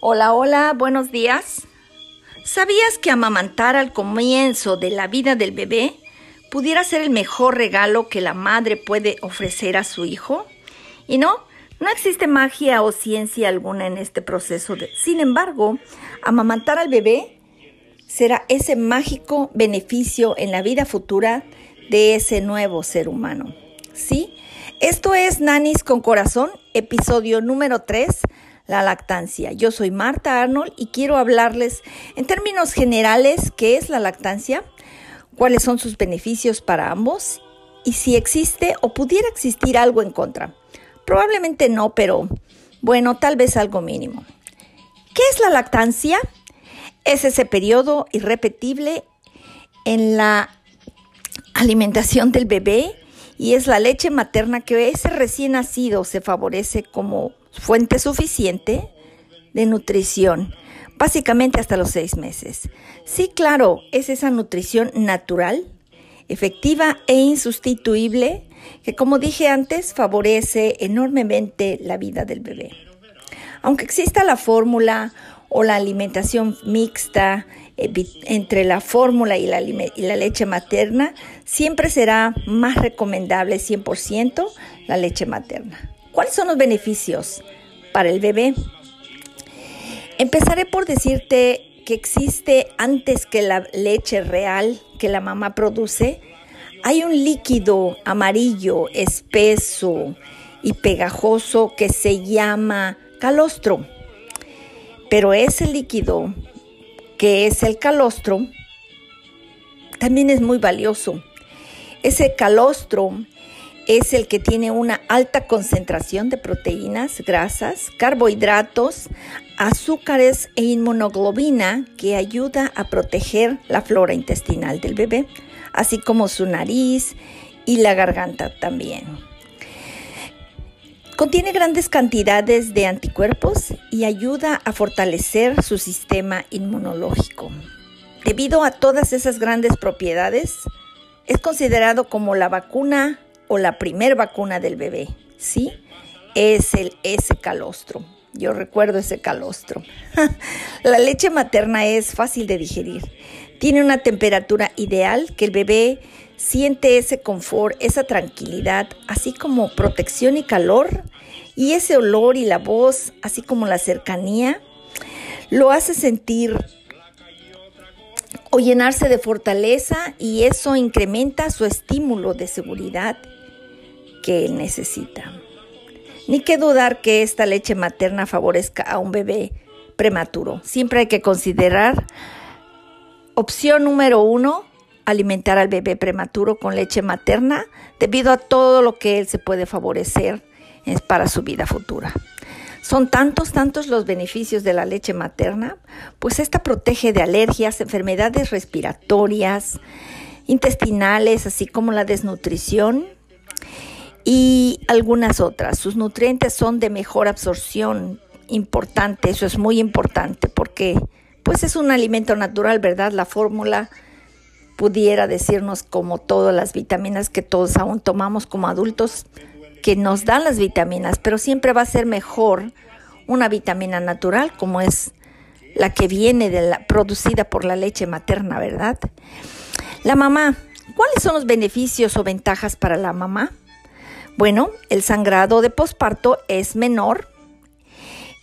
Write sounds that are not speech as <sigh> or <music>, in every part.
Hola, hola, buenos días. ¿Sabías que amamantar al comienzo de la vida del bebé pudiera ser el mejor regalo que la madre puede ofrecer a su hijo? Y no, no existe magia o ciencia alguna en este proceso. De... Sin embargo, amamantar al bebé será ese mágico beneficio en la vida futura de ese nuevo ser humano. ¿Sí? Esto es Nanis con Corazón, episodio número 3 la lactancia. Yo soy Marta Arnold y quiero hablarles en términos generales qué es la lactancia, cuáles son sus beneficios para ambos y si existe o pudiera existir algo en contra. Probablemente no, pero bueno, tal vez algo mínimo. ¿Qué es la lactancia? Es ese periodo irrepetible en la alimentación del bebé y es la leche materna que ese recién nacido se favorece como fuente suficiente de nutrición, básicamente hasta los seis meses. Sí, claro, es esa nutrición natural, efectiva e insustituible que, como dije antes, favorece enormemente la vida del bebé. Aunque exista la fórmula o la alimentación mixta entre la fórmula y la, y la, leche materna, siempre será más recomendable 100% la leche materna. ¿Cuáles son los beneficios para el bebé? Empezaré por decirte que existe antes que la leche real que la mamá produce, hay un líquido amarillo, espeso y pegajoso que se llama calostro. Pero ese líquido, que es el calostro, también es muy valioso. Ese calostro es el que tiene una alta concentración de proteínas, grasas, carbohidratos, azúcares e inmunoglobina que ayuda a proteger la flora intestinal del bebé, así como su nariz y la garganta también. Contiene grandes cantidades de anticuerpos y ayuda a fortalecer su sistema inmunológico. Debido a todas esas grandes propiedades, es considerado como la vacuna o la primer vacuna del bebé, ¿sí? Es el, ese calostro. Yo recuerdo ese calostro. <laughs> la leche materna es fácil de digerir. Tiene una temperatura ideal que el bebé siente ese confort, esa tranquilidad, así como protección y calor, y ese olor y la voz, así como la cercanía, lo hace sentir o llenarse de fortaleza y eso incrementa su estímulo de seguridad que él necesita. Ni que dudar que esta leche materna favorezca a un bebé prematuro. Siempre hay que considerar opción número uno, alimentar al bebé prematuro con leche materna debido a todo lo que él se puede favorecer para su vida futura. Son tantos, tantos los beneficios de la leche materna, pues esta protege de alergias, enfermedades respiratorias, intestinales, así como la desnutrición y algunas otras. Sus nutrientes son de mejor absorción, importante, eso es muy importante porque pues es un alimento natural, ¿verdad? La fórmula pudiera decirnos como todas las vitaminas que todos aún tomamos como adultos que nos dan las vitaminas, pero siempre va a ser mejor una vitamina natural como es la que viene de la producida por la leche materna, ¿verdad? La mamá, ¿cuáles son los beneficios o ventajas para la mamá? Bueno, el sangrado de posparto es menor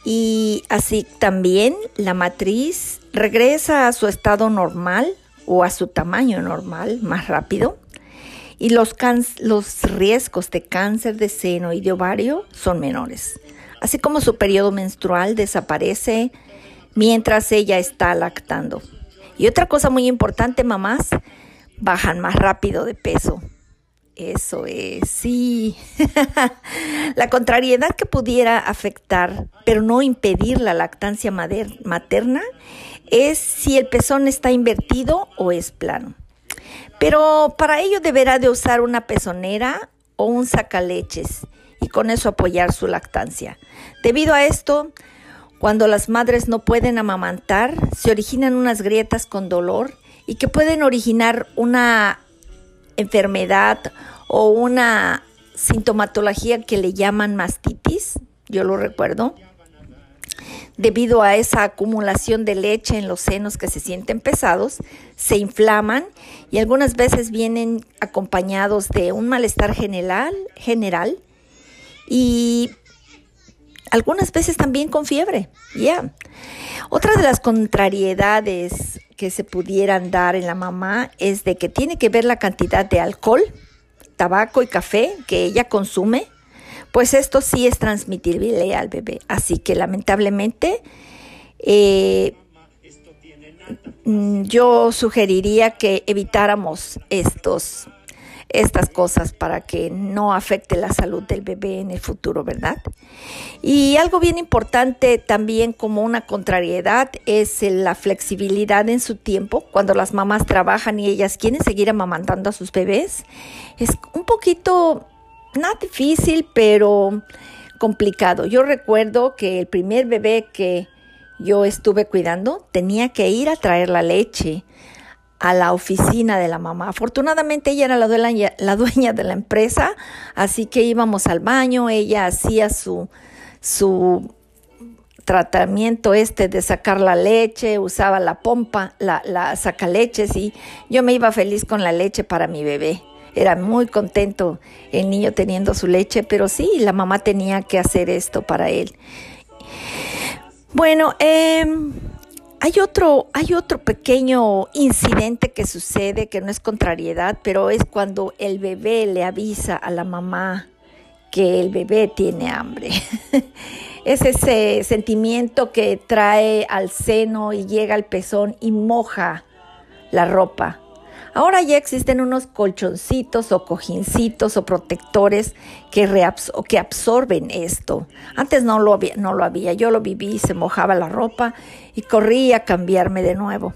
y así también la matriz regresa a su estado normal o a su tamaño normal más rápido. Y los, los riesgos de cáncer de seno y de ovario son menores, así como su periodo menstrual desaparece mientras ella está lactando. Y otra cosa muy importante, mamás, bajan más rápido de peso eso es, sí. <laughs> la contrariedad que pudiera afectar, pero no impedir la lactancia materna, es si el pezón está invertido o es plano. Pero para ello deberá de usar una pezonera o un sacaleches y con eso apoyar su lactancia. Debido a esto, cuando las madres no pueden amamantar, se originan unas grietas con dolor y que pueden originar una enfermedad o una sintomatología que le llaman mastitis, yo lo recuerdo. debido a esa acumulación de leche en los senos que se sienten pesados, se inflaman y algunas veces vienen acompañados de un malestar general, general y algunas veces también con fiebre. Ya. Otra de las contrariedades que se pudieran dar en la mamá es de que tiene que ver la cantidad de alcohol, tabaco y café que ella consume, pues esto sí es transmitible al bebé. Así que lamentablemente eh, mm, yo sugeriría que evitáramos estos estas cosas para que no afecte la salud del bebé en el futuro, ¿verdad? Y algo bien importante también como una contrariedad es la flexibilidad en su tiempo. Cuando las mamás trabajan y ellas quieren seguir amamantando a sus bebés, es un poquito, no difícil, pero complicado. Yo recuerdo que el primer bebé que yo estuve cuidando tenía que ir a traer la leche a la oficina de la mamá. Afortunadamente ella era la dueña, de la empresa, así que íbamos al baño, ella hacía su, su tratamiento este de sacar la leche, usaba la pompa, la, la sacaleches y yo me iba feliz con la leche para mi bebé. Era muy contento el niño teniendo su leche, pero sí, la mamá tenía que hacer esto para él. Bueno, eh, hay otro, hay otro pequeño incidente que sucede que no es contrariedad, pero es cuando el bebé le avisa a la mamá que el bebé tiene hambre. <laughs> es ese sentimiento que trae al seno y llega al pezón y moja la ropa. Ahora ya existen unos colchoncitos o cojincitos o protectores que, que absorben esto. Antes no lo, había, no lo había, yo lo viví, se mojaba la ropa y corría a cambiarme de nuevo.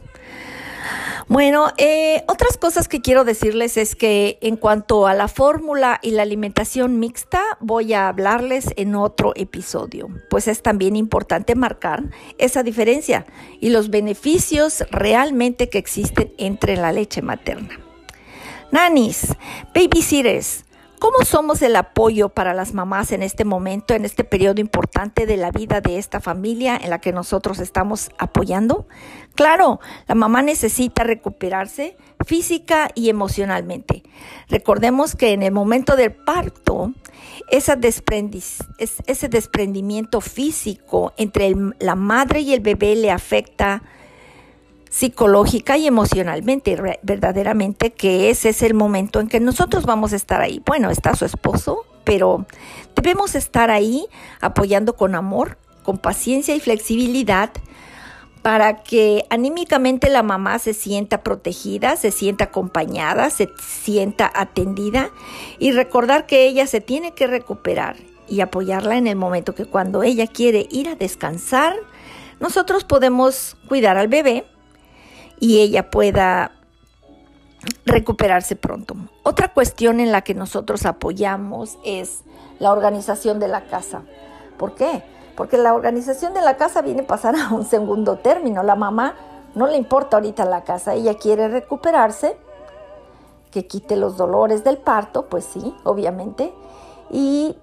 Bueno, eh, otras cosas que quiero decirles es que en cuanto a la fórmula y la alimentación mixta, voy a hablarles en otro episodio, pues es también importante marcar esa diferencia y los beneficios realmente que existen entre la leche materna. Nanis, babysitters, ¿Cómo somos el apoyo para las mamás en este momento, en este periodo importante de la vida de esta familia en la que nosotros estamos apoyando? Claro, la mamá necesita recuperarse física y emocionalmente. Recordemos que en el momento del parto, ese desprendimiento físico entre la madre y el bebé le afecta psicológica y emocionalmente, verdaderamente, que ese es el momento en que nosotros vamos a estar ahí. Bueno, está su esposo, pero debemos estar ahí apoyando con amor, con paciencia y flexibilidad para que anímicamente la mamá se sienta protegida, se sienta acompañada, se sienta atendida y recordar que ella se tiene que recuperar y apoyarla en el momento que cuando ella quiere ir a descansar, nosotros podemos cuidar al bebé y ella pueda recuperarse pronto. Otra cuestión en la que nosotros apoyamos es la organización de la casa. ¿Por qué? Porque la organización de la casa viene a pasar a un segundo término. La mamá no le importa ahorita la casa, ella quiere recuperarse, que quite los dolores del parto, pues sí, obviamente. Y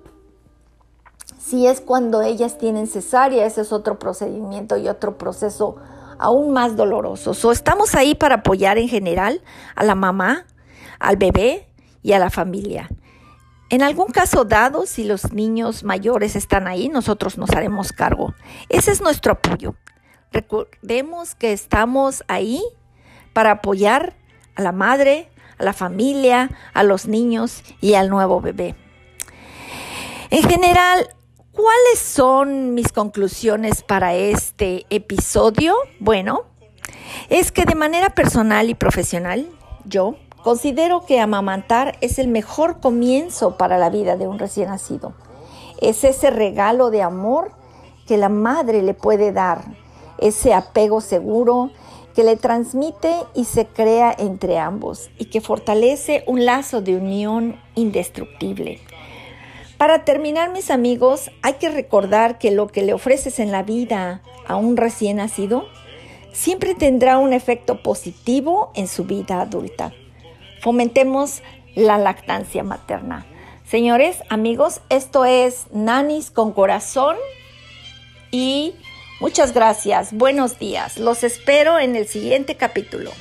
si es cuando ellas tienen cesárea, ese es otro procedimiento y otro proceso aún más dolorosos. O estamos ahí para apoyar en general a la mamá, al bebé y a la familia. En algún caso dado, si los niños mayores están ahí, nosotros nos haremos cargo. Ese es nuestro apoyo. Recordemos que estamos ahí para apoyar a la madre, a la familia, a los niños y al nuevo bebé. En general, ¿Cuáles son mis conclusiones para este episodio? Bueno, es que de manera personal y profesional, yo considero que amamantar es el mejor comienzo para la vida de un recién nacido. Es ese regalo de amor que la madre le puede dar, ese apego seguro que le transmite y se crea entre ambos y que fortalece un lazo de unión indestructible. Para terminar, mis amigos, hay que recordar que lo que le ofreces en la vida a un recién nacido siempre tendrá un efecto positivo en su vida adulta. Fomentemos la lactancia materna. Señores, amigos, esto es Nanis con corazón y Muchas gracias, buenos días. Los espero en el siguiente capítulo.